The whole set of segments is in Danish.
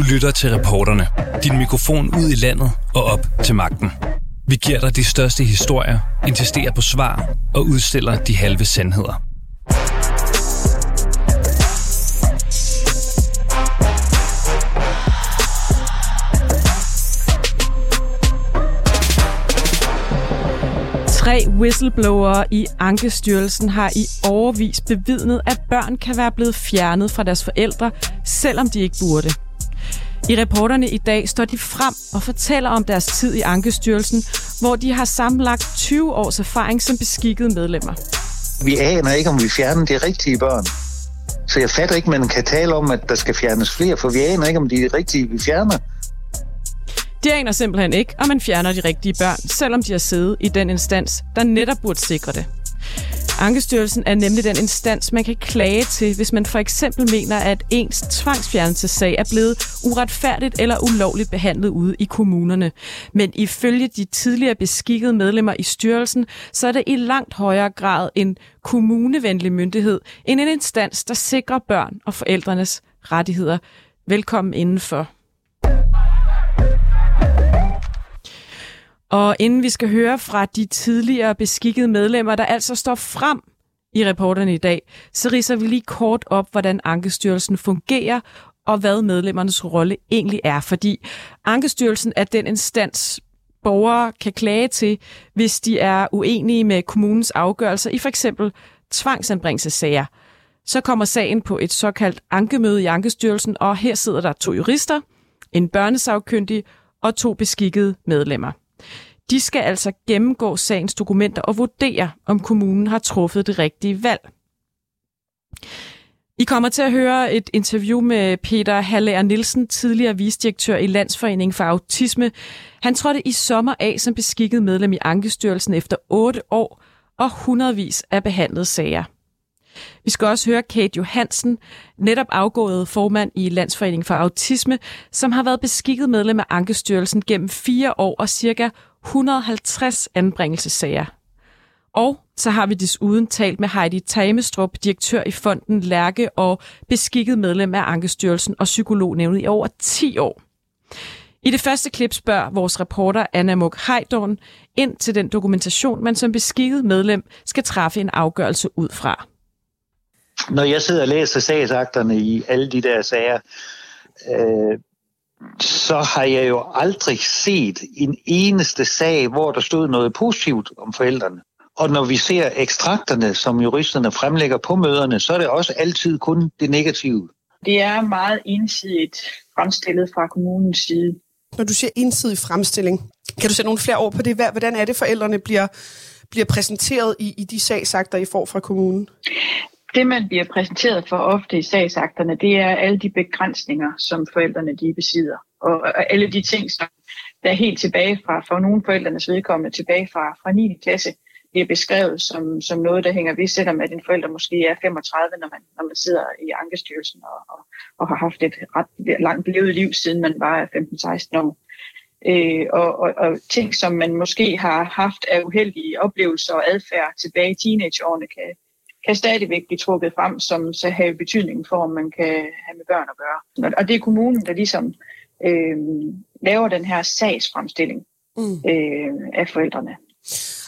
Du lytter til reporterne. Din mikrofon ud i landet og op til magten. Vi giver dig de største historier, insisterer på svar og udstiller de halve sandheder. Tre whistleblowere i Ankestyrelsen har i overvis bevidnet, at børn kan være blevet fjernet fra deres forældre, selvom de ikke burde. I reporterne i dag står de frem og fortæller om deres tid i Ankestyrelsen, hvor de har sammenlagt 20 års erfaring som beskikkede medlemmer. Vi aner ikke, om vi fjerner de rigtige børn. Så jeg fatter ikke, man kan tale om, at der skal fjernes flere, for vi aner ikke, om de er rigtige, vi fjerner. De aner simpelthen ikke, om man fjerner de rigtige børn, selvom de har siddet i den instans, der netop burde sikre det. Ankestyrelsen er nemlig den instans, man kan klage til, hvis man for eksempel mener, at ens tvangsfjernelsessag er blevet uretfærdigt eller ulovligt behandlet ude i kommunerne. Men ifølge de tidligere beskikkede medlemmer i styrelsen, så er det i langt højere grad en kommunevenlig myndighed end en instans, der sikrer børn og forældrenes rettigheder. Velkommen indenfor. Og inden vi skal høre fra de tidligere beskikkede medlemmer, der altså står frem i reporterne i dag, så riser vi lige kort op, hvordan Ankestyrelsen fungerer og hvad medlemmernes rolle egentlig er. Fordi Ankestyrelsen er den instans, borgere kan klage til, hvis de er uenige med kommunens afgørelser i for eksempel tvangsanbringelsesager. Så kommer sagen på et såkaldt ankemøde i Ankestyrelsen, og her sidder der to jurister, en børnesagkyndig og to beskikkede medlemmer. De skal altså gennemgå sagens dokumenter og vurdere, om kommunen har truffet det rigtige valg. I kommer til at høre et interview med Peter Haller Nielsen, tidligere visdirektør i Landsforeningen for Autisme. Han trådte i sommer af som beskikket medlem i Ankestyrelsen efter otte år og hundredvis af behandlede sager. Vi skal også høre Kate Johansen, netop afgået formand i Landsforeningen for Autisme, som har været beskikket medlem af Ankestyrelsen gennem fire år og cirka 150 anbringelsessager. Og så har vi desuden talt med Heidi Tamestrup, direktør i fonden Lærke og beskikket medlem af Ankestyrelsen og psykolognævnet i over 10 år. I det første klip spørger vores reporter Anna Munk Heidorn ind til den dokumentation, man som beskikket medlem skal træffe en afgørelse ud fra. Når jeg sidder og læser sagsakterne i alle de der sager, øh, så har jeg jo aldrig set en eneste sag, hvor der stod noget positivt om forældrene. Og når vi ser ekstrakterne, som juristerne fremlægger på møderne, så er det også altid kun det negative. Det er meget ensidigt fremstillet fra kommunens side. Når du siger ensidig fremstilling, kan du sætte nogle flere ord på det? Hvordan er det, forældrene bliver, bliver præsenteret i, i de sagsakter, I får fra kommunen? Det, man bliver præsenteret for ofte i sagsakterne, det er alle de begrænsninger, som forældrene de besidder. Og alle de ting, som der er helt tilbage fra, for nogle forældrenes vedkommende, tilbage fra, fra 9. klasse, bliver beskrevet som, som noget, der hænger ved, selvom at en forælder måske er 35, når man, når man sidder i Ankestyrelsen og, og, og har haft et ret langt levet liv, siden man var 15-16 år. Øh, og, og, og ting, som man måske har haft af uheldige oplevelser og adfærd tilbage i teenageårene, kan, kan stadigvæk blive trukket frem, som så har betydning for, om man kan have med børn at gøre. Og det er kommunen, der ligesom øh, laver den her sagsfremstilling mm. øh, af forældrene.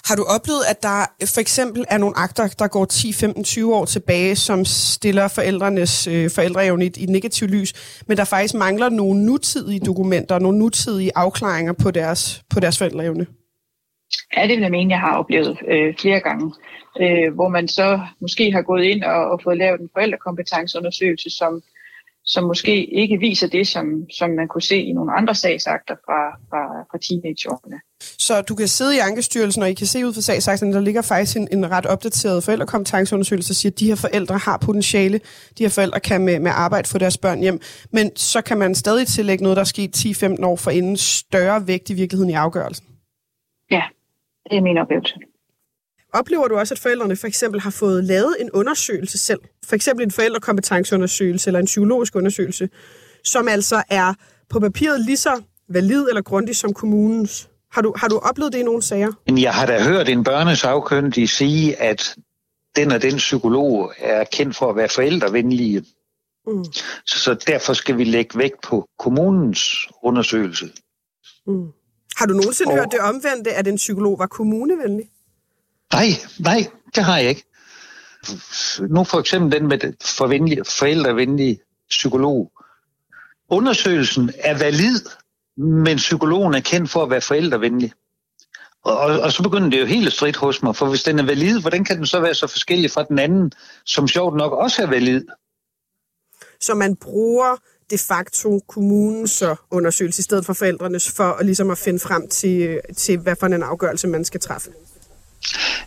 Har du oplevet, at der for eksempel er nogle akter, der går 10, 15, 20 år tilbage, som stiller forældrenes øh, forældreevne i, i et negativt lys, men der faktisk mangler nogle nutidige dokumenter, nogle nutidige afklaringer på deres, på deres forældreevne? Ja, det vil jeg mene, jeg har oplevet øh, flere gange, øh, hvor man så måske har gået ind og, og fået lavet en forældrekompetenceundersøgelse, som som måske ikke viser det, som, som man kunne se i nogle andre sagsakter fra, fra, fra teenageårene. Så du kan sidde i Ankestyrelsen, og I kan se ud fra sagsakterne, der ligger faktisk en, en ret opdateret forældrekompetenceundersøgelse, der siger, at de her forældre har potentiale, de her forældre kan med, med arbejde få deres børn hjem, men så kan man stadig tillægge noget, der er sket 10-15 år for inden større vægt i virkeligheden i afgørelsen. Ja, det er min oplevelse. Oplever du også, at forældrene for eksempel har fået lavet en undersøgelse selv? For eksempel en forældrekompetenceundersøgelse eller en psykologisk undersøgelse, som altså er på papiret lige så valid eller grundig som kommunens. Har du, har du oplevet det i nogle sager? Jeg har da hørt en børnesagkyndig sige, at den og den psykolog er kendt for at være forældrevenlige. Mm. Så, så derfor skal vi lægge vægt på kommunens undersøgelse. Mm. Har du nogensinde og... hørt det omvendte, at en psykolog var kommunevenlig? Nej, nej, det har jeg ikke. Nu for eksempel den med forældrevenlige psykolog. Undersøgelsen er valid, men psykologen er kendt for at være forældrevenlig. Og, og, og så begynder det jo helt stridt hos mig, for hvis den er valid, hvordan kan den så være så forskellig fra den anden, som sjovt nok også er valid? Så man bruger de facto kommunens undersøgelse i stedet for forældrenes, for at, ligesom at finde frem til, til, hvad for en afgørelse man skal træffe?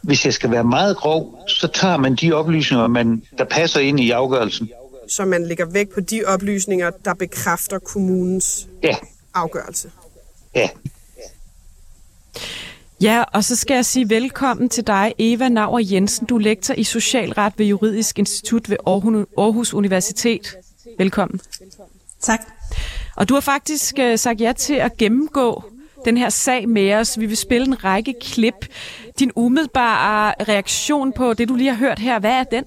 Hvis jeg skal være meget grov, så tager man de oplysninger, man, der passer ind i afgørelsen. Så man lægger vægt på de oplysninger, der bekræfter kommunens ja. afgørelse? Ja. Ja, og så skal jeg sige velkommen til dig, Eva Nauer Jensen. Du er lektor i socialret ved Juridisk Institut ved Aarhus Universitet. Velkommen. Tak. Og du har faktisk øh, sagt ja til at gennemgå den her sag med os. Vi vil spille en række klip. Din umiddelbare reaktion på det, du lige har hørt her, hvad er den?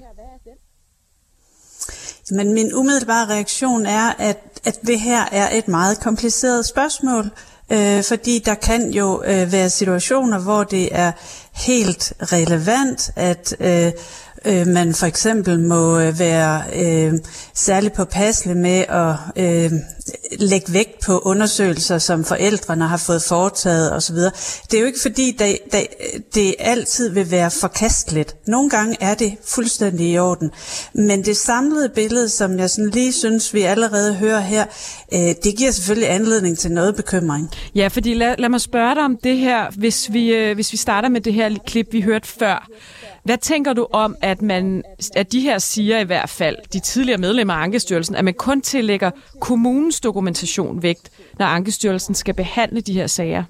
Men min umiddelbare reaktion er, at, at det her er et meget kompliceret spørgsmål, øh, fordi der kan jo øh, være situationer, hvor det er helt relevant at øh, øh, man for eksempel må øh, være øh, særlig påpasselig med at øh, lægge vægt på undersøgelser, som forældrene har fået foretaget osv. Det er jo ikke fordi, det, det, det altid vil være forkasteligt. Nogle gange er det fuldstændig i orden. Men det samlede billede, som jeg sådan lige synes, vi allerede hører her, øh, det giver selvfølgelig anledning til noget bekymring. Ja, fordi lad, lad mig spørge dig om det her, hvis vi, øh, hvis vi starter med det her klip, vi hørte før. Hvad tænker du om, at, man, at de her siger i hvert fald, de tidligere medlemmer af Ankestyrelsen, at man kun tillægger kommunens dokumentation vægt, når Ankestyrelsen skal behandle de her sager?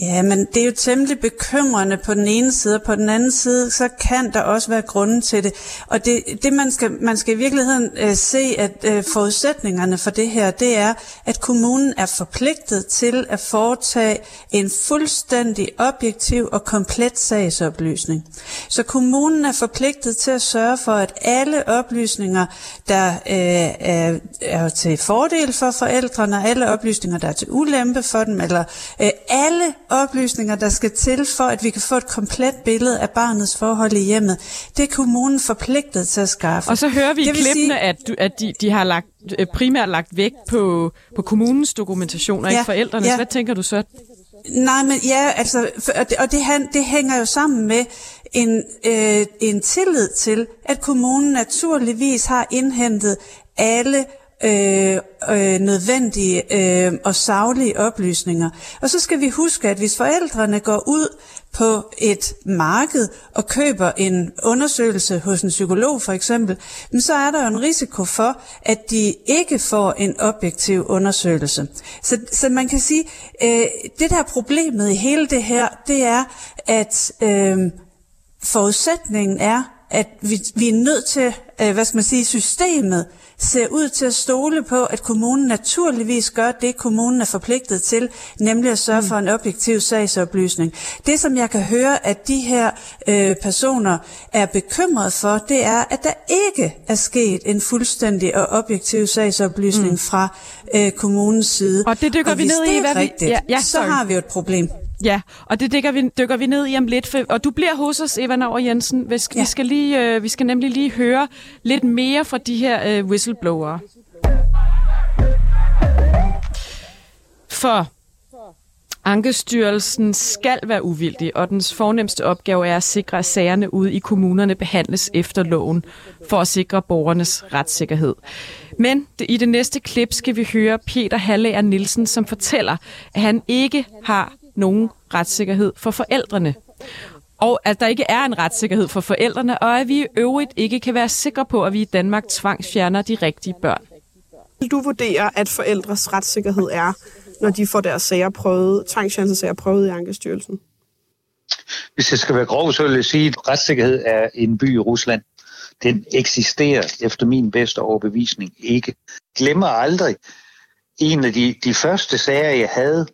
Ja, men det er jo temmelig bekymrende på den ene side, og på den anden side, så kan der også være grunden til det. Og det, det man, skal, man skal i virkeligheden øh, se, at øh, forudsætningerne for det her, det er, at kommunen er forpligtet til at foretage en fuldstændig objektiv og komplet sagsoplysning. Så kommunen er forpligtet til at sørge for, at alle oplysninger, der øh, er, er til fordel for forældrene, alle oplysninger, der er til ulempe for dem, eller øh, alle oplysninger, der skal til for, at vi kan få et komplet billede af barnets forhold i hjemmet. Det er kommunen forpligtet til at skaffe. Og så hører vi i klippene, sige, at, at de, de har lagt, øh, primært lagt vægt på, på kommunens dokumentation og ja, ikke forældrenes. Ja. Hvad tænker du så? Nej, men ja, altså, og det, og det, det hænger jo sammen med en, øh, en tillid til, at kommunen naturligvis har indhentet alle øh, øh, nødvendige øh, og savlige oplysninger. Og så skal vi huske, at hvis forældrene går ud på et marked og køber en undersøgelse hos en psykolog for eksempel, så er der jo en risiko for, at de ikke får en objektiv undersøgelse. Så, så man kan sige, øh, det der er problemet i hele det her, det er, at øh, forudsætningen er, at vi, vi er nødt til, øh, hvad skal man sige, systemet ser ud til at stole på, at kommunen naturligvis gør det, kommunen er forpligtet til, nemlig at sørge mm. for en objektiv sagsoplysning. Det, som jeg kan høre, at de her øh, personer er bekymret for, det er, at der ikke er sket en fuldstændig og objektiv sagsoplysning mm. fra øh, kommunens side. Og det dykker og vi ned i, hvad rigtigt, vi... Ja, ja, så har vi jo et problem. Ja, og det dykker vi, dykker vi ned i om lidt. For, og du bliver hos os, Eva Nauer Jensen. Vi skal, ja. vi, skal lige, øh, vi skal nemlig lige høre lidt mere fra de her øh, whistleblowere. For Ankestyrelsen skal være uvildig, og dens fornemmeste opgave er at sikre, at sagerne ude i kommunerne behandles efter loven, for at sikre borgernes retssikkerhed. Men i det næste klip skal vi høre Peter Hallager Nielsen, som fortæller, at han ikke har nogen retssikkerhed for forældrene. Og at der ikke er en retssikkerhed for forældrene, og at vi i øvrigt ikke kan være sikre på, at vi i Danmark tvangsfjerner de rigtige børn. Vil du vurdere, at forældres retssikkerhed er, når de får deres sager prøvet, tvangsfjernelsesager prøvet i Ankestyrelsen? Hvis jeg skal være grov, så vil jeg sige, at retssikkerhed er en by i Rusland. Den eksisterer efter min bedste overbevisning ikke. Glemmer aldrig en af de, de første sager, jeg havde,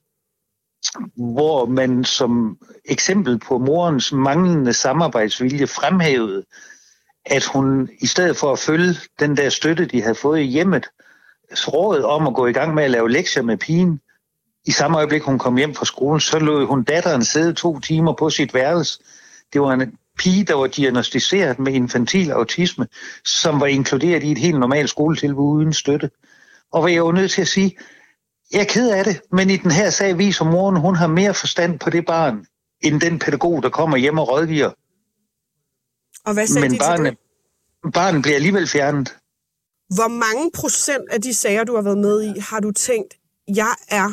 hvor man som eksempel på morens manglende samarbejdsvilje fremhævede, at hun i stedet for at følge den der støtte, de havde fået i hjemmet, råd om at gå i gang med at lave lektier med pigen, i samme øjeblik hun kom hjem fra skolen, så lod hun datteren sidde to timer på sit værelse. Det var en pige, der var diagnostiseret med infantil autisme, som var inkluderet i et helt normalt skoletilbud uden støtte. Og hvad jeg var nødt til at sige, jeg er ked af det, men i den her sag viser moren, hun har mere forstand på det barn, end den pædagog, der kommer hjem og rådgiver. Og hvad sagde Men de barnet, barnet bliver alligevel fjernet. Hvor mange procent af de sager, du har været med i, har du tænkt, jeg er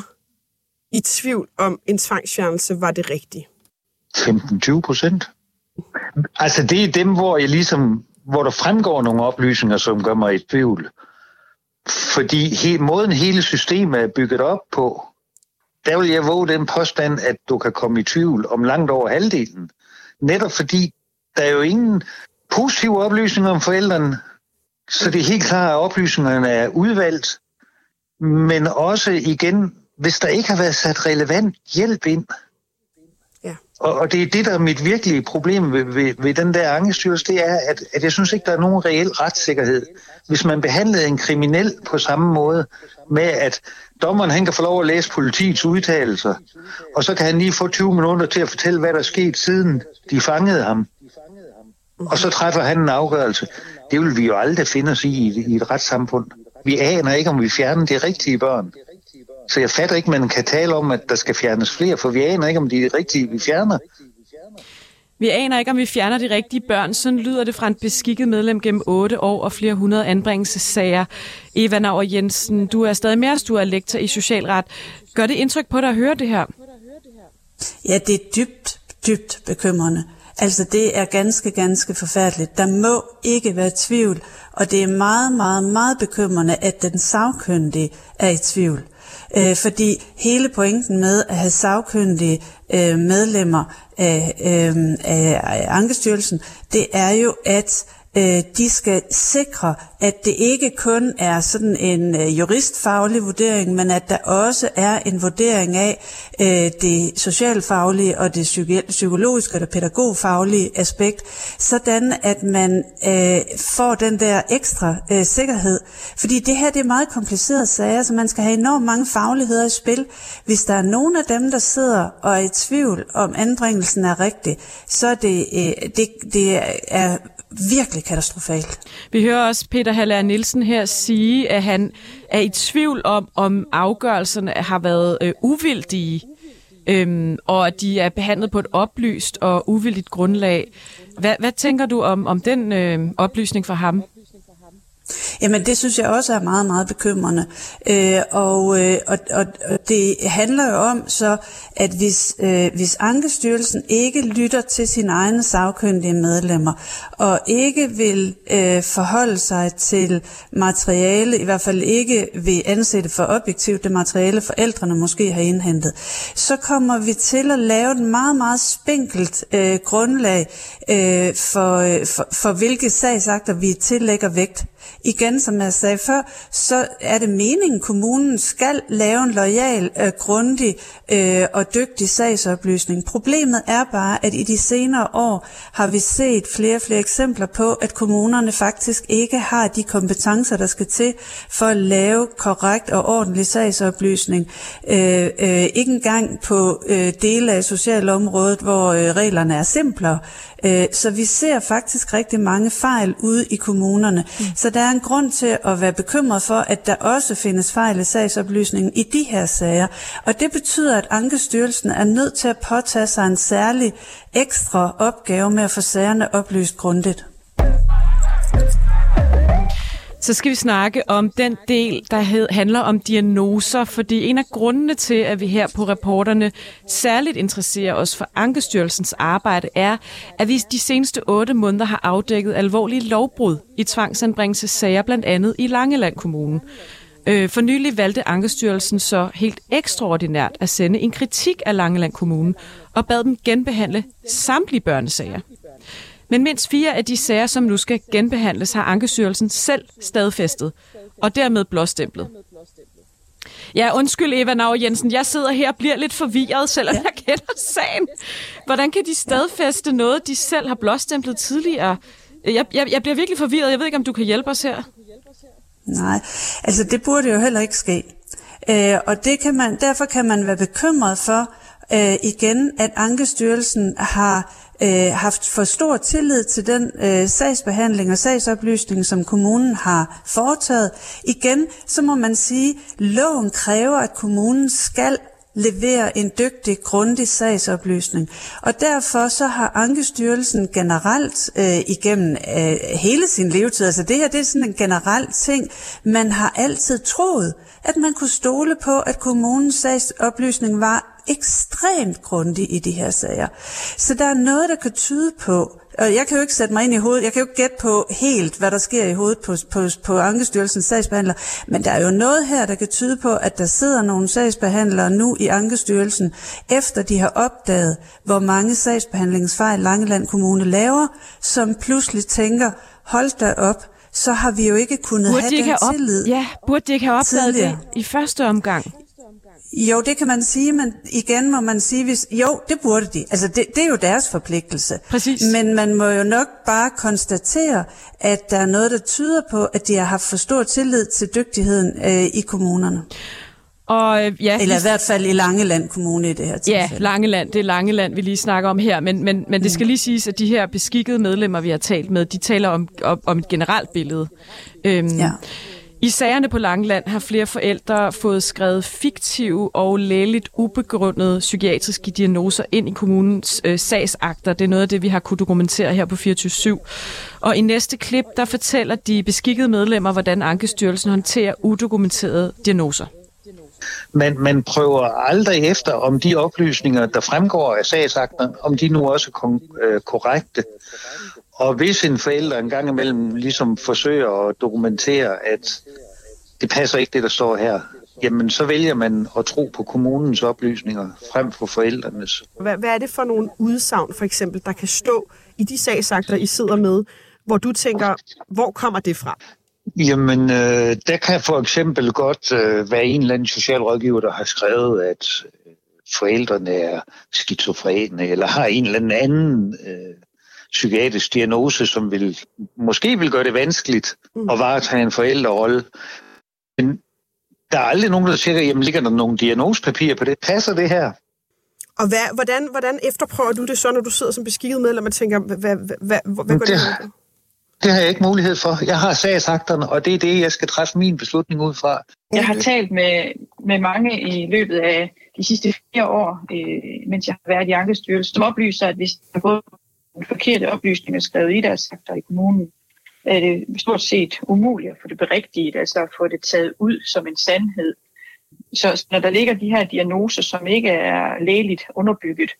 i tvivl om en tvangsfjernelse var det rigtige? 15-20 procent. Altså det er dem, hvor jeg ligesom, hvor der fremgår nogle oplysninger, som gør mig i tvivl. Fordi he, måden hele systemet er bygget op på, der vil jeg våge den påstand, at du kan komme i tvivl om langt over halvdelen. Netop fordi der er jo ingen positive oplysninger om forældrene, så det er helt klart, at oplysningerne er udvalgt. Men også igen, hvis der ikke har været sat relevant hjælp ind, og, og det er det, der er mit virkelige problem ved, ved, ved den der angestyrelse, det er, at, at jeg synes ikke, der er nogen reel retssikkerhed. Hvis man behandlede en kriminel på samme måde, med at dommeren han kan få lov at læse politiets udtalelser, og så kan han lige få 20 minutter til at fortælle, hvad der er sket, siden de fangede ham. Og så træffer han en afgørelse. Det vil vi jo aldrig finde os i i, et- retssamfund. Vi aner ikke, om vi fjerner de rigtige børn. Så jeg fatter ikke, at man kan tale om, at der skal fjernes flere, for vi aner ikke, om de er de rigtige, vi fjerner. Vi aner ikke, om vi fjerner de rigtige børn. Sådan lyder det fra en beskikket medlem gennem 8 år og flere hundrede anbringelsessager. Eva Nauer Jensen, du er stadig mere, du er lektor i socialret. Gør det indtryk på dig at høre det her? Ja, det er dybt, dybt bekymrende. Altså, det er ganske, ganske forfærdeligt. Der må ikke være tvivl, og det er meget, meget, meget bekymrende, at den sagkyndige er i tvivl. Øh, fordi hele pointen med at have sagkyndige øh, medlemmer af, øh, af Ankestyrelsen, det er jo, at øh, de skal sikre, at det ikke kun er sådan en øh, juristfaglig vurdering, men at der også er en vurdering af øh, det socialfaglige og det psyki- psykologiske og det pædagogfaglige aspekt, sådan at man øh, får den der ekstra øh, sikkerhed. Fordi det her det er meget komplicerede sager, så man skal have enormt mange fagligheder i spil. Hvis der er nogen af dem, der sidder og er i tvivl om anbringelsen er rigtig, så er det, øh, det, det er virkelig katastrofalt. Vi hører også Peter Haller Nielsen her sige, at han er i tvivl om, om afgørelserne har været øh, uvildige, øhm, og at de er behandlet på et oplyst og uvildigt grundlag. Hvad, hvad tænker du om, om den øh, oplysning fra ham? Jamen det synes jeg også er meget, meget bekymrende. Øh, og, øh, og, og, og det handler jo om så, at hvis, øh, hvis Ankestyrelsen ikke lytter til sine egne sagkyndige medlemmer, og ikke vil øh, forholde sig til materiale, i hvert fald ikke vil ansætte for objektivt det materiale, forældrene måske har indhentet, så kommer vi til at lave et meget, meget spinkelt øh, grundlag øh, for, øh, for, for hvilke sagsakter vi tillægger vægt. Igen, som jeg sagde før, så er det meningen, at kommunen skal lave en lojal, øh, grundig øh, og dygtig sagsoplysning. Problemet er bare, at i de senere år har vi set flere og flere eksempler på, at kommunerne faktisk ikke har de kompetencer, der skal til for at lave korrekt og ordentlig sagsoplysning. Øh, øh, ikke engang på øh, dele af socialområdet, hvor øh, reglerne er simplere. Øh, så vi ser faktisk rigtig mange fejl ude i kommunerne. Mm. Så der er en grund til at være bekymret for, at der også findes fejl i sagsoplysningen i de her sager. Og det betyder, at Ankestyrelsen er nødt til at påtage sig en særlig ekstra opgave med at få sagerne oplyst grundigt. Så skal vi snakke om den del, der hed, handler om diagnoser, fordi en af grundene til, at vi her på reporterne særligt interesserer os for Ankestyrelsens arbejde, er, at vi de seneste otte måneder har afdækket alvorlige lovbrud i tvangsanbringelsessager, blandt andet i Langeland Kommune. Øh, For nylig valgte Ankestyrelsen så helt ekstraordinært at sende en kritik af Langeland Kommune og bad dem genbehandle samtlige børnesager. Men mindst fire af de sager, som nu skal genbehandles, har Ankestyrelsen selv stadfæstet, og dermed blåstemplet. Ja, undskyld Eva Nauer Jensen, jeg sidder her og bliver lidt forvirret, selvom jeg kender sagen. Hvordan kan de stadfæste noget, de selv har blåstemplet tidligere? jeg, jeg, jeg bliver virkelig forvirret. Jeg ved ikke, om du kan hjælpe os her. Nej, altså det burde jo heller ikke ske. Øh, og det kan man, derfor kan man være bekymret for øh, igen, at Ankestyrelsen har øh, haft for stor tillid til den øh, sagsbehandling og sagsoplysning, som kommunen har foretaget. Igen, så må man sige, at loven kræver, at kommunen skal levere en dygtig, grundig sagsoplysning. Og derfor så har Ankestyrelsen generelt øh, igennem øh, hele sin levetid, altså det her det er sådan en generel ting, man har altid troet, at man kunne stole på, at kommunens sagsoplysning var ekstremt grundig i de her sager. Så der er noget, der kan tyde på, og jeg kan jo ikke sætte mig ind i hovedet, jeg kan jo ikke gætte på helt, hvad der sker i hovedet på, på, på Ankestyrelsens sagsbehandler, men der er jo noget her, der kan tyde på, at der sidder nogle sagsbehandlere nu i Ankestyrelsen, efter de har opdaget, hvor mange sagsbehandlingsfejl Langeland Kommune laver, som pludselig tænker, hold da op, så har vi jo ikke kunnet burde have de ikke den have op... tillid. Ja, burde de ikke have opdaget tidligere. det i første omgang? Jo, det kan man sige, men igen må man sige, hvis, jo, det burde de. Altså, det, det er jo deres forpligtelse. Præcis. Men man må jo nok bare konstatere, at der er noget, der tyder på, at de har haft for stor tillid til dygtigheden øh, i kommunerne. Og øh, ja, Eller i hvert fald i Langeland Kommune i det her Ja, tilfælde. Langeland, det er Langeland, vi lige snakker om her, men, men, men det skal lige siges, at de her beskikkede medlemmer, vi har talt med, de taler om, om, om et generelt billede. Øhm, Ja. I sagerne på Langeland har flere forældre fået skrevet fiktive og lægeligt ubegrundede psykiatriske diagnoser ind i kommunens øh, sagsakter. Det er noget af det, vi har kunne dokumentere her på 24 Og i næste klip, der fortæller de beskikkede medlemmer, hvordan Ankestyrelsen håndterer udokumenterede diagnoser. Men man prøver aldrig efter, om de oplysninger, der fremgår af sagsakten, om de nu også er øh, korrekte. Og hvis en forælder en gang imellem ligesom forsøger at dokumentere, at det passer ikke det, der står her, jamen så vælger man at tro på kommunens oplysninger frem for forældrenes. Hvad, hvad er det for nogle udsagn, for eksempel, der kan stå i de sagsakter, I sidder med, hvor du tænker, hvor kommer det fra? Jamen, øh, der kan for eksempel godt øh, være en eller anden socialrådgiver, der har skrevet, at øh, forældrene er skizofrene, eller har en eller anden øh, psykiatrisk diagnose, som vil, måske vil gøre det vanskeligt Mm. at varetage en forældrerolle. Men der er aldrig nogen, der siger, jamen ligger der nogle diagnosepapirer på det? Passer det her? Og hvad, hvordan, hvordan efterprøver du det så, når du sidder som beskikket medlem og tænker, hvad, hvad, hvad, hvad, hvad går det Det-? Det har jeg ikke mulighed for. Jeg har sagsakterne, og det er det, jeg skal træffe min beslutning ud fra. Jeg har talt med, med mange i løbet af de sidste fire år, øh, mens jeg har været i Ankestyrelsen, som oplyser, at hvis der er både forkerte oplysninger skrevet i deres akter i kommunen, er det stort set umuligt at få det berigtigt, altså at få det taget ud som en sandhed. Så når der ligger de her diagnoser, som ikke er lægeligt underbygget,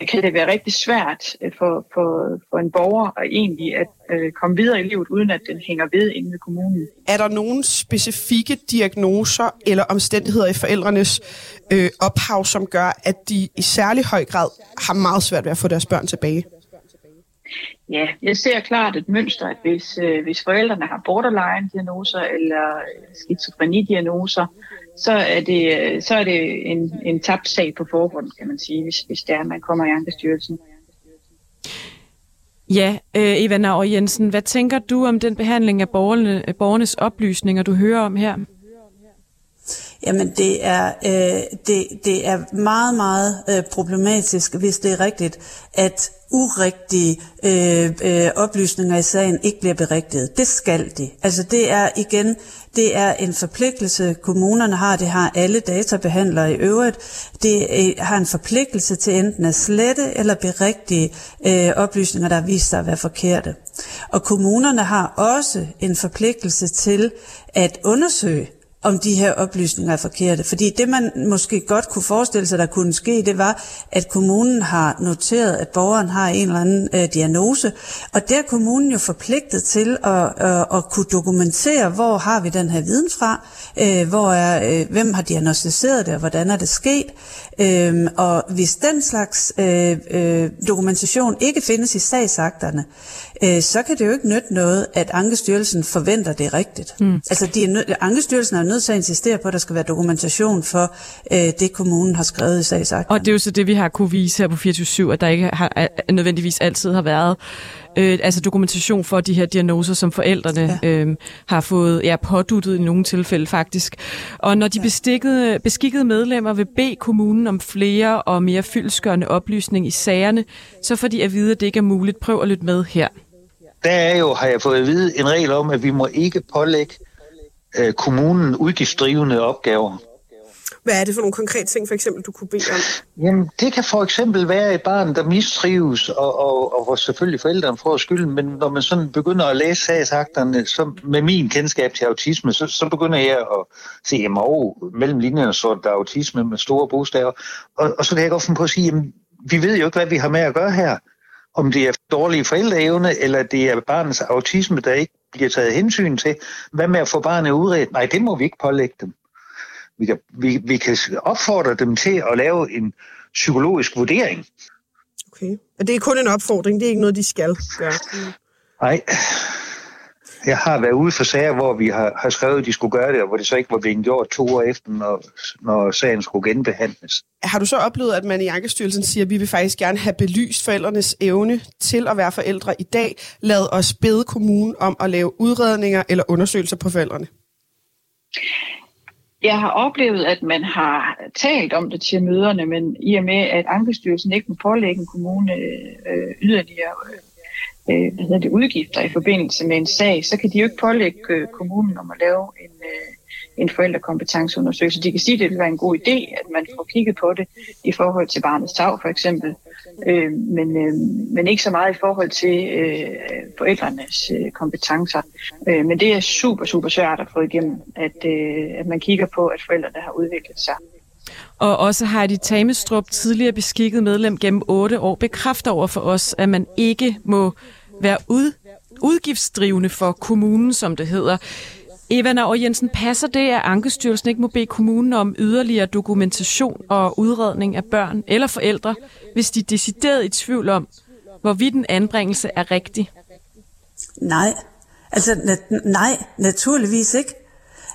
kan det være rigtig svært øh, for, for, for en borger at egentlig at øh, komme videre i livet, uden at den hænger ved inde ved kommunen. Er der nogle specifikke diagnoser eller omstændigheder i forældrenes øh, ophav, som gør, at de i særlig høj grad har meget svært ved at få deres børn tilbage? Ja, jeg ser klart et mønster, at hvis, øh, hvis forældrene har borderline-diagnoser eller øh, skizofreni-diagnoser, så er det, så er det en, en tabt sag på forhånd, kan man sige, hvis, hvis det er, at man kommer i Ankestyrelsen. Ja, øh, Eva Nauer Jensen, hvad tænker du om den behandling af borgerne, borgernes oplysninger, du hører om her? Jamen det er, øh, det, det er meget, meget øh, problematisk, hvis det er rigtigt, at urigtige øh, øh, oplysninger i sagen ikke bliver berigtiget. Det skal de. Altså det er igen, det er en forpligtelse, kommunerne har, det har alle databehandlere i øvrigt. Det øh, har en forpligtelse til enten at slette eller berigtige øh, oplysninger, der har vist sig at være forkerte. Og kommunerne har også en forpligtelse til at undersøge, om de her oplysninger er forkerte. Fordi det, man måske godt kunne forestille sig, der kunne ske, det var, at kommunen har noteret, at borgeren har en eller anden øh, diagnose, og der er kommunen jo forpligtet til at, øh, at kunne dokumentere, hvor har vi den her viden fra, øh, hvor er, øh, hvem har diagnostiseret det, og hvordan er det sket. Øh, og hvis den slags øh, øh, dokumentation ikke findes i sagsakterne, øh, så kan det jo ikke nytte noget, at Ankestyrelsen forventer det rigtigt. Mm. Altså, de er nød, Ankestyrelsen er nødt til at insistere på, at der skal være dokumentation for øh, det, kommunen har skrevet i sagsakten. Og det er jo så det, vi har kunne vise her på 24 at der ikke har, nødvendigvis altid har været øh, altså dokumentation for de her diagnoser, som forældrene ja. øh, har fået ja, påduttet i nogle tilfælde faktisk. Og når de bestikkede, beskikkede medlemmer vil bede kommunen om flere og mere fyldskørende oplysning i sagerne, så får de at vide, at det ikke er muligt. Prøv at lytte med her. Der er jo, har jeg fået at vide, en regel om, at vi må ikke pålægge øh, kommunen udgiftsdrivende opgaver. Hvad er det for nogle konkrete ting, for eksempel, du kunne bede om? Jamen, det kan for eksempel være et barn, der mistrives, og, og, og hvor selvfølgelig forældrene får skylden, men når man sådan begynder at læse sagsakterne, så med min kendskab til autisme, så, så begynder jeg at se, at oh, mellem linjerne så der autisme med store bogstaver, og, og så kan jeg godt finde på at sige, jamen, vi ved jo ikke, hvad vi har med at gøre her. Om det er dårlige forældreevne, eller det er barnets autisme, der ikke bliver taget hensyn til. Hvad med at få barnet udredt? Nej, det må vi ikke pålægge dem. Vi kan, vi, vi kan opfordre dem til at lave en psykologisk vurdering. Okay. Og det er kun en opfordring, det er ikke noget, de skal gøre? Nej. Jeg har været ude for sager, hvor vi har, har skrevet, at de skulle gøre det, og hvor det så ikke var blevet gjort to år efter, når, når sagen skulle genbehandles. Har du så oplevet, at man i Ankestyrelsen siger, at vi vil faktisk gerne have belyst forældrenes evne til at være forældre i dag? Lad os bede kommunen om at lave udredninger eller undersøgelser på forældrene. Jeg har oplevet, at man har talt om det til møderne, men i og med, at Ankestyrelsen ikke må pålægge en kommune øh, yderligere øh, øh hvad det, udgifter i forbindelse med en sag, så kan de jo ikke pålægge øh, kommunen om at lave en, øh, en forældrekompetenceundersøgelse. De kan sige, at det vil være en god idé, at man får kigget på det i forhold til barnets tag for eksempel, øh, men, øh, men ikke så meget i forhold til øh, forældrenes øh, kompetencer. Øh, men det er super, super svært at få igennem, at, øh, at man kigger på, at forældrene har udviklet sig. Og også Heidi Tamestrup, tidligere beskikket medlem gennem otte år, bekræfter over for os, at man ikke må være ud, udgiftsdrivende for kommunen, som det hedder. Eva Nauer Jensen, passer det, at Ankestyrelsen ikke må bede kommunen om yderligere dokumentation og udredning af børn eller forældre, hvis de er decideret i tvivl om, hvorvidt en anbringelse er rigtig? Nej, altså na- nej, naturligvis ikke.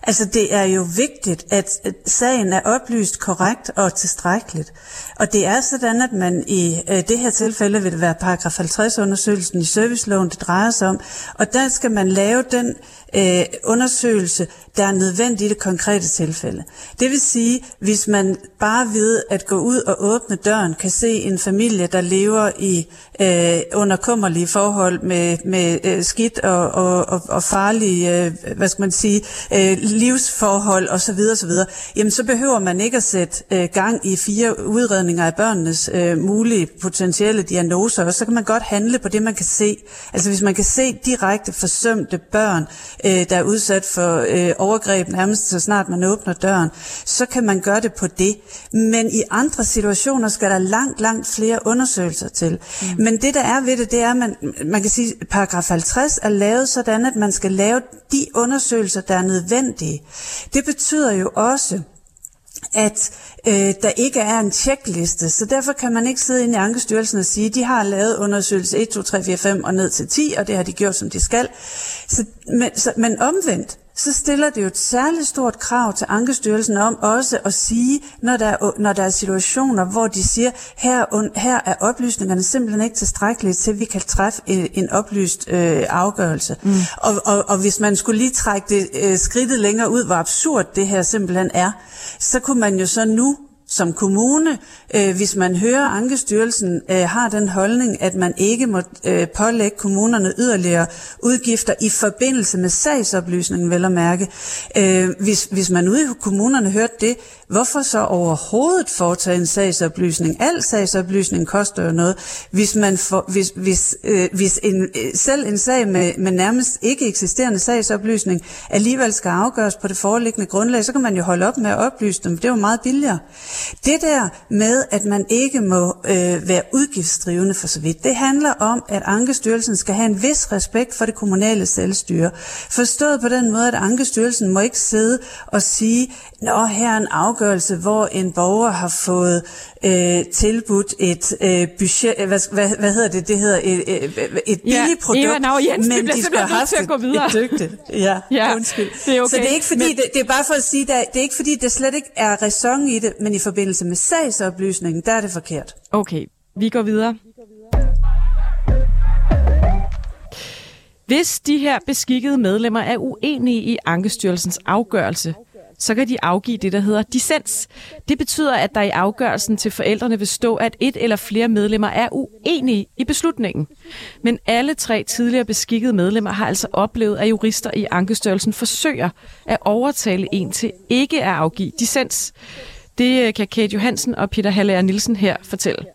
Altså det er jo vigtigt, at sagen er oplyst korrekt og tilstrækkeligt. Og det er sådan, at man i øh, det her tilfælde vil det være paragraf 50 undersøgelsen i serviceloven, det drejer sig om. Og der skal man lave den øh, undersøgelse, der er nødvendig i det konkrete tilfælde. Det vil sige, hvis man bare ved at gå ud og åbne døren, kan se en familie, der lever i øh, under kummerlige forhold med, med øh, skidt og, og, og, og farlige, øh, hvad skal man sige, øh, livsforhold osv., osv., jamen så behøver man ikke at sætte øh, gang i fire udredninger af børnenes øh, mulige potentielle diagnoser, og så kan man godt handle på det, man kan se. Altså hvis man kan se direkte forsømte børn, øh, der er udsat for øh, overgreb nærmest så snart man åbner døren, så kan man gøre det på det. Men i andre situationer skal der langt, langt flere undersøgelser til. Mm. Men det, der er ved det, det er, at man, man kan sige, at paragraf 50 er lavet sådan, at man skal lave de undersøgelser, der er nødvendige. Det betyder jo også, at øh, der ikke er en tjekliste, så derfor kan man ikke sidde inde i Ankestyrelsen og sige, de har lavet undersøgelse 1, 2, 3, 4, 5 og ned til 10, og det har de gjort, som de skal. Så, men, så, men omvendt, så stiller det jo et særligt stort krav til Ankestyrelsen om også at sige, når der er, når der er situationer, hvor de siger, her, her er oplysningerne simpelthen ikke tilstrækkelige til, at vi kan træffe en, en oplyst øh, afgørelse. Mm. Og, og, og hvis man skulle lige trække det øh, skridtet længere ud, hvor absurd det her simpelthen er, så kunne man jo så nu som kommune, øh, hvis man hører Ankestyrelsen øh, har den holdning, at man ikke må øh, pålægge kommunerne yderligere udgifter i forbindelse med sagsoplysningen, vel at mærke. Øh, hvis, hvis man ude i kommunerne hørte det, hvorfor så overhovedet foretage en sagsoplysning? Al sagsoplysning koster jo noget. Hvis, man for, hvis, hvis, øh, hvis en, øh, selv en sag med, med nærmest ikke eksisterende sagsoplysning alligevel skal afgøres på det foreliggende grundlag, så kan man jo holde op med at oplyse dem. Det er jo meget billigere. Det der med, at man ikke må øh, være udgiftsdrivende for så vidt, det handler om, at Ankestyrelsen skal have en vis respekt for det kommunale selvstyre. Forstået på den måde, at Ankestyrelsen må ikke sidde og sige, Nå, her er en afgørelse, hvor en borger har fået øh, tilbudt et øh, budget, øh, hvad, hvad, hvad hedder det, det hedder et, et, et billigt Ja, produkt, Eva Nau Jensen, men de skal have haft til at gå videre. et, dygtigt. Ja, Ja, undskyld. det er okay. Så det er ikke fordi, Men- det, det er bare for at sige, der, det er ikke fordi, det slet ikke er ræson i det, men i forbindelse med sagsoplysningen, der er det forkert. Okay, vi går videre. Hvis de her beskikkede medlemmer er uenige i Ankestyrelsens afgørelse, så kan de afgive det, der hedder dissens. Det betyder, at der i afgørelsen til forældrene vil stå, at et eller flere medlemmer er uenige i beslutningen. Men alle tre tidligere beskikkede medlemmer har altså oplevet, at jurister i Ankestyrelsen forsøger at overtale en til ikke at afgive dissens. Det øh, kan Kate Johansen og Peter Hallager Nielsen her fortælle.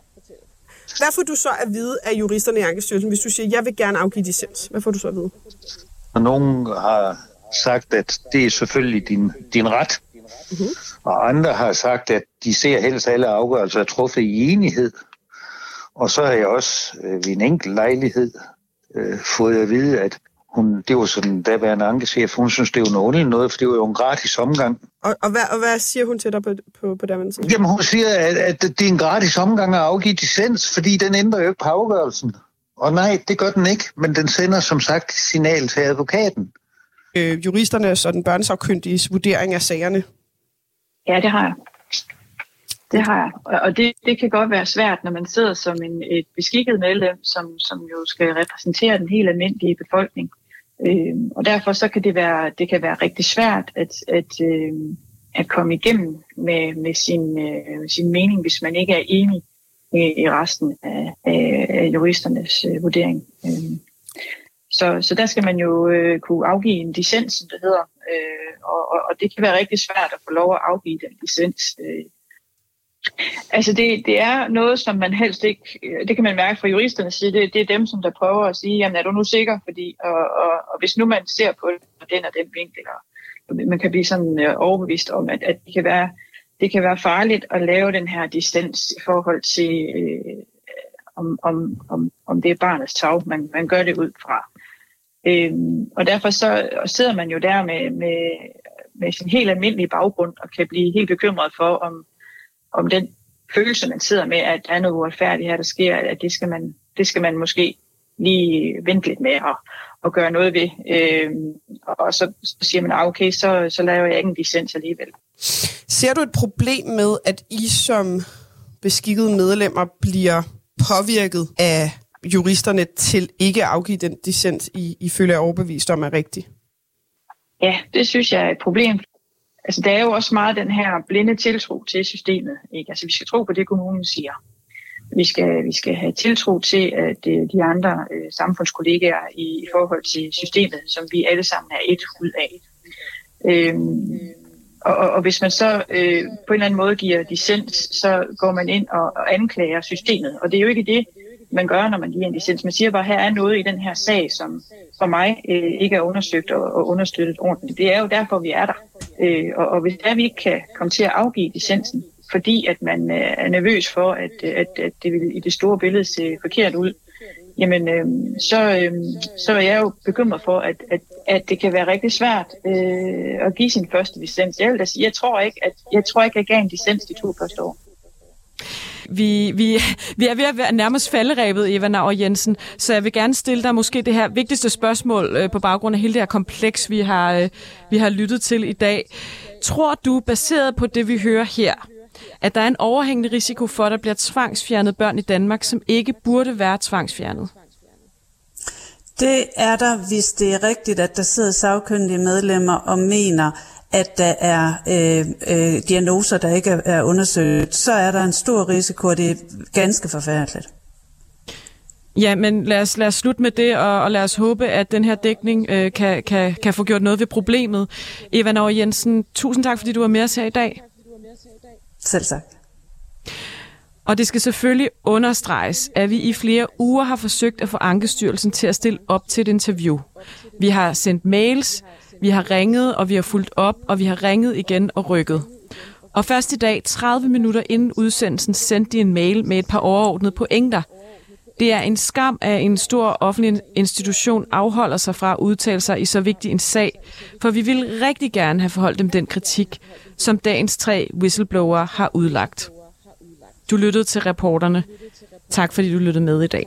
Hvad får du så at vide af juristerne i Ankestyrelsen, hvis du siger, jeg vil gerne afgive dissens? Hvad får du så at vide? Og nogen har sagt, at det er selvfølgelig din, din ret. Mm-hmm. Og andre har sagt, at de ser helst alle afgørelser er truffet i enighed. Og så har jeg også øh, ved en enkelt lejlighed øh, fået at vide, at hun, det var sådan daværende ankechef, hun synes, det var noget noget, for det var jo en gratis omgang. Og, og, hvad, og hvad siger hun til dig på, på, på den tid? Jamen hun siger, at, at det er en gratis omgang at afgive dissens, fordi den ændrer jo ikke på afgørelsen. Og nej, det gør den ikke, men den sender som sagt signal til advokaten. Øh, juristernes og den børnesagkyndiges vurdering af sagerne. Ja, det har jeg. Det har jeg. Og- Og det, det kan godt være svært, når man sidder som en, et beskikket medlem, som, som jo skal repræsentere den helt almindelige befolkning. Øh, og derfor så kan det være, det kan være rigtig svært at, at, øh, at komme igennem med, med sin, øh, sin mening, hvis man ikke er enig i, i resten af, af, af juristernes øh, vurdering. Øh, så, så der skal man jo øh, kunne afgive en licens, som det hedder, øh, og, og, og det kan være rigtig svært at få lov at afgive den licens. Øh. Altså det, det er noget, som man helst ikke, øh, det kan man mærke fra juristernes side, det, det er dem, som der prøver at sige, jamen er du nu sikker? Fordi, og, og, og hvis nu man ser på den og den vinkel, og man kan blive sådan øh, overbevist om, at, at det, kan være, det kan være farligt at lave den her distans i forhold til, øh, om, om, om, om det er barnets tag, man, man gør det ud fra. Øhm, og derfor så sidder man jo der med, med, med sin helt almindelige baggrund og kan blive helt bekymret for, om, om den følelse, man sidder med, at der er noget uretfærdigt her, der sker, at det skal man, det skal man måske lige vente lidt med at, at gøre noget ved. Øhm, og så, så siger man, ah, okay, så, så laver jeg ikke en licens alligevel. Ser du et problem med, at I som beskikkede medlemmer bliver påvirket af juristerne til ikke at afgive den dissens, I, I føler er overbevist om er rigtig? Ja, det synes jeg er et problem. Altså, der er jo også meget den her blinde tiltro til systemet. Ikke? Altså, vi skal tro på det, kommunen siger. Vi skal, vi skal have tiltro til, at øh, de andre øh, samfundskollegaer i, i forhold til systemet, som vi alle sammen er et ud af. Øhm, og, og, og hvis man så øh, på en eller anden måde giver dissens, så går man ind og, og anklager systemet. Og det er jo ikke det, man gør, når man giver en licens. Man siger bare, her er noget i den her sag, som for mig øh, ikke er undersøgt og, og understøttet ordentligt. Det er jo derfor, vi er der. Øh, og, og hvis der vi ikke kan komme til at afgive licensen, fordi at man øh, er nervøs for, at, at, at det vil i det store billede se forkert ud, jamen øh, så, øh, så er jeg jo bekymret for, at, at, at det kan være rigtig svært øh, at give sin første licens. Jeg, vil da sige, jeg tror ikke, at jeg tror ikke, at jeg gav en licens de to første år. Vi, vi, vi er ved at være nærmest falderæbet, Eva Nauer Jensen, så jeg vil gerne stille dig måske det her vigtigste spørgsmål øh, på baggrund af hele det her kompleks, vi har, øh, vi har lyttet til i dag. Tror du, baseret på det, vi hører her, at der er en overhængende risiko for, at der bliver tvangsfjernet børn i Danmark, som ikke burde være tvangsfjernet? Det er der, hvis det er rigtigt, at der sidder sagkyndige medlemmer og mener, at der er øh, øh, diagnoser, der ikke er, er undersøgt, så er der en stor risiko, og det er ganske forfærdeligt. Ja, men lad os, lad os slutte med det, og, og lad os håbe, at den her dækning øh, kan, kan, kan få gjort noget ved problemet. Eva Nauer Jensen, tusind tak, fordi du var med os her i dag. Selv sagt. Og det skal selvfølgelig understreges, at vi i flere uger har forsøgt at få Ankestyrelsen til at stille op til et interview. Vi har sendt mails, vi har ringet, og vi har fulgt op, og vi har ringet igen og rykket. Og først i dag, 30 minutter inden udsendelsen, sendte de en mail med et par overordnede pointer. Det er en skam, at en stor offentlig institution afholder sig fra at udtale sig i så vigtig en sag, for vi vil rigtig gerne have forholdt dem den kritik, som dagens tre whistleblower har udlagt. Du lyttede til reporterne. Tak fordi du lyttede med i dag.